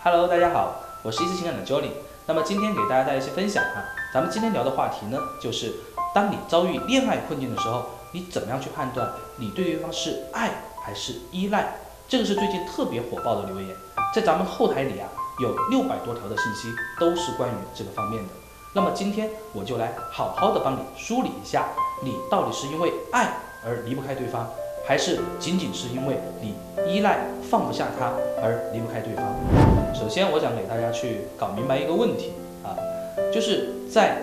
Hello，大家好，我是一次情感的 Jolly。那么今天给大家带来一些分享哈，咱们今天聊的话题呢，就是当你遭遇恋爱困境的时候，你怎么样去判断你对对方是爱还是依赖？这个是最近特别火爆的留言，在咱们后台里啊，有六百多条的信息都是关于这个方面的。那么今天我就来好好的帮你梳理一下，你到底是因为爱而离不开对方。还是仅仅是因为你依赖放不下他而离不开对方。首先，我想给大家去搞明白一个问题啊，就是在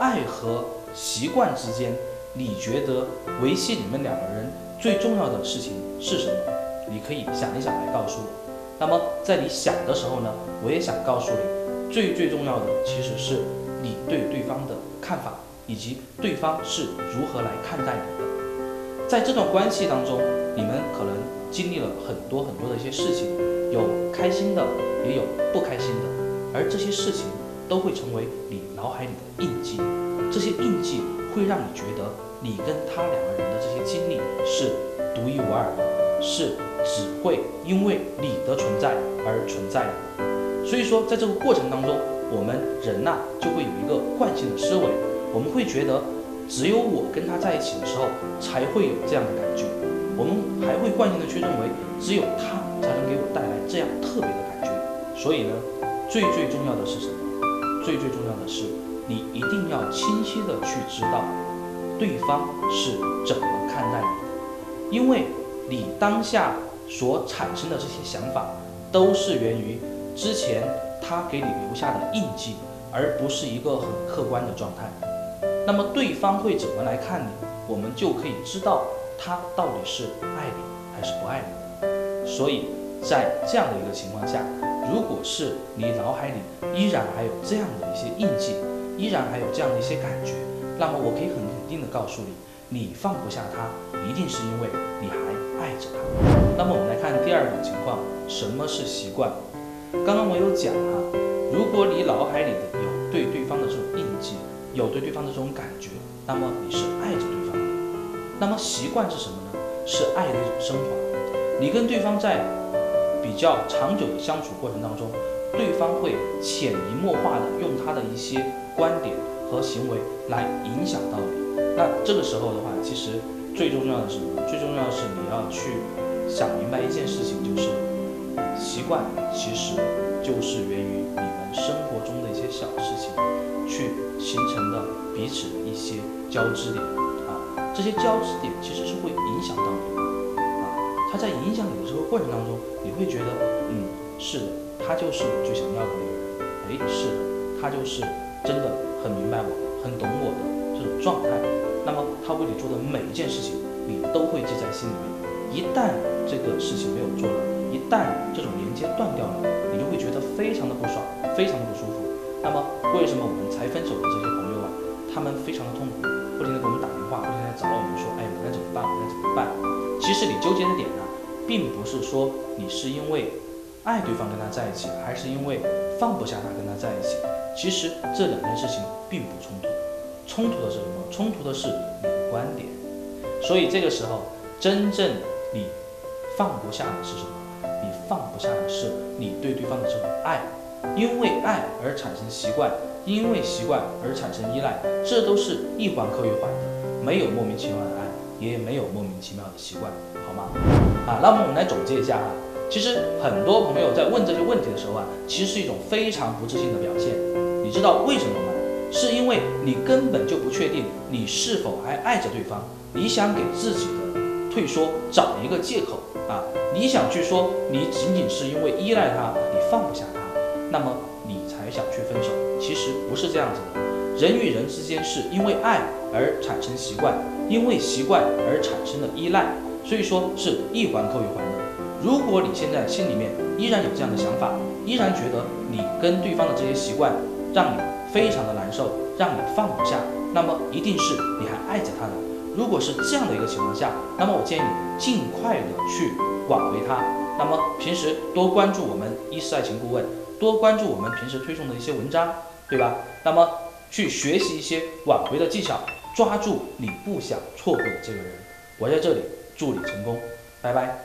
爱和习惯之间，你觉得维系你们两个人最重要的事情是什么？你可以想一想来告诉我。那么在你想的时候呢，我也想告诉你，最最重要的其实是你对对方的看法，以及对方是如何来看待你的。在这段关系当中，你们可能经历了很多很多的一些事情，有开心的，也有不开心的，而这些事情都会成为你脑海里的印记。这些印记会让你觉得你跟他两个人的这些经历是独一无二的，是只会因为你的存在而存在的。所以说，在这个过程当中，我们人呐就会有一个惯性的思维，我们会觉得。只有我跟他在一起的时候，才会有这样的感觉。我们还会惯性的去认为，只有他才能给我带来这样特别的感觉。所以呢，最最重要的是什么？最最重要的是，你一定要清晰的去知道，对方是怎么看待你的。因为你当下所产生的这些想法，都是源于之前他给你留下的印记，而不是一个很客观的状态。那么对方会怎么来看你？我们就可以知道他到底是爱你还是不爱你。所以在这样的一个情况下，如果是你脑海里依然还有这样的一些印记，依然还有这样的一些感觉，那么我可以很肯定的告诉你，你放不下他，一定是因为你还爱着他。那么我们来看第二种情况，什么是习惯？刚刚我有讲啊，如果你脑海里有对对方的这种印记。有对对方的这种感觉，那么你是爱着对方的。那么习惯是什么呢？是爱的一种升华。你跟对方在比较长久的相处过程当中，对方会潜移默化的用他的一些观点和行为来影响到你。那这个时候的话，其实最重要的是什么？最重要的是你要去想明白一件事情，就是习惯其实就是源于你们生活中的一些小事情。去形成的彼此的一些交织点啊，这些交织点其实是会影响到你的啊。它在影响你的这个过程当中，你会觉得，嗯，是的，他就是我最想要的那个人。哎，是的，他就是真的很明白我，很懂我的这种状态。那么他为你做的每一件事情，你都会记在心里面。一旦这个事情没有做了，一旦这种连接断掉了，非常的不爽，非常的不舒服。那么为什么我们才分手的这些朋友啊，他们非常的痛苦，不停的给我们打电话，不停的找我们说，哎，我该怎么办？我该怎么办？其实你纠结的点呢，并不是说你是因为爱对方跟他在一起，还是因为放不下他跟他在一起。其实这两件事情并不冲突，冲突的是什么？冲突的是你的观点。所以这个时候，真正你放不下的是什么？你放不下你对对方的这种爱。因为爱而产生习惯，因为习惯而产生依赖，这都是一环扣一环的，没有莫名其妙的爱，也没有莫名其妙的习惯，好吗？啊，那么我们来总结一下啊，其实很多朋友在问这些问题的时候啊，其实是一种非常不自信的表现。你知道为什么吗？是因为你根本就不确定你是否还爱着对方，你想给自己的退缩找一个借口啊，你想去说你仅仅是因为依赖他，你放不下他。那么你才想去分手，其实不是这样子的。人与人之间是因为爱而产生习惯，因为习惯而产生的依赖，所以说是一环扣一环的。如果你现在心里面依然有这样的想法，依然觉得你跟对方的这些习惯让你非常的难受，让你放不下，那么一定是你还爱着他的。如果是这样的一个情况下，那么我建议你尽快的去挽回他。那么平时多关注我们一思爱情顾问。多关注我们平时推送的一些文章，对吧？那么去学习一些挽回的技巧，抓住你不想错过的这个人。我在这里祝你成功，拜拜。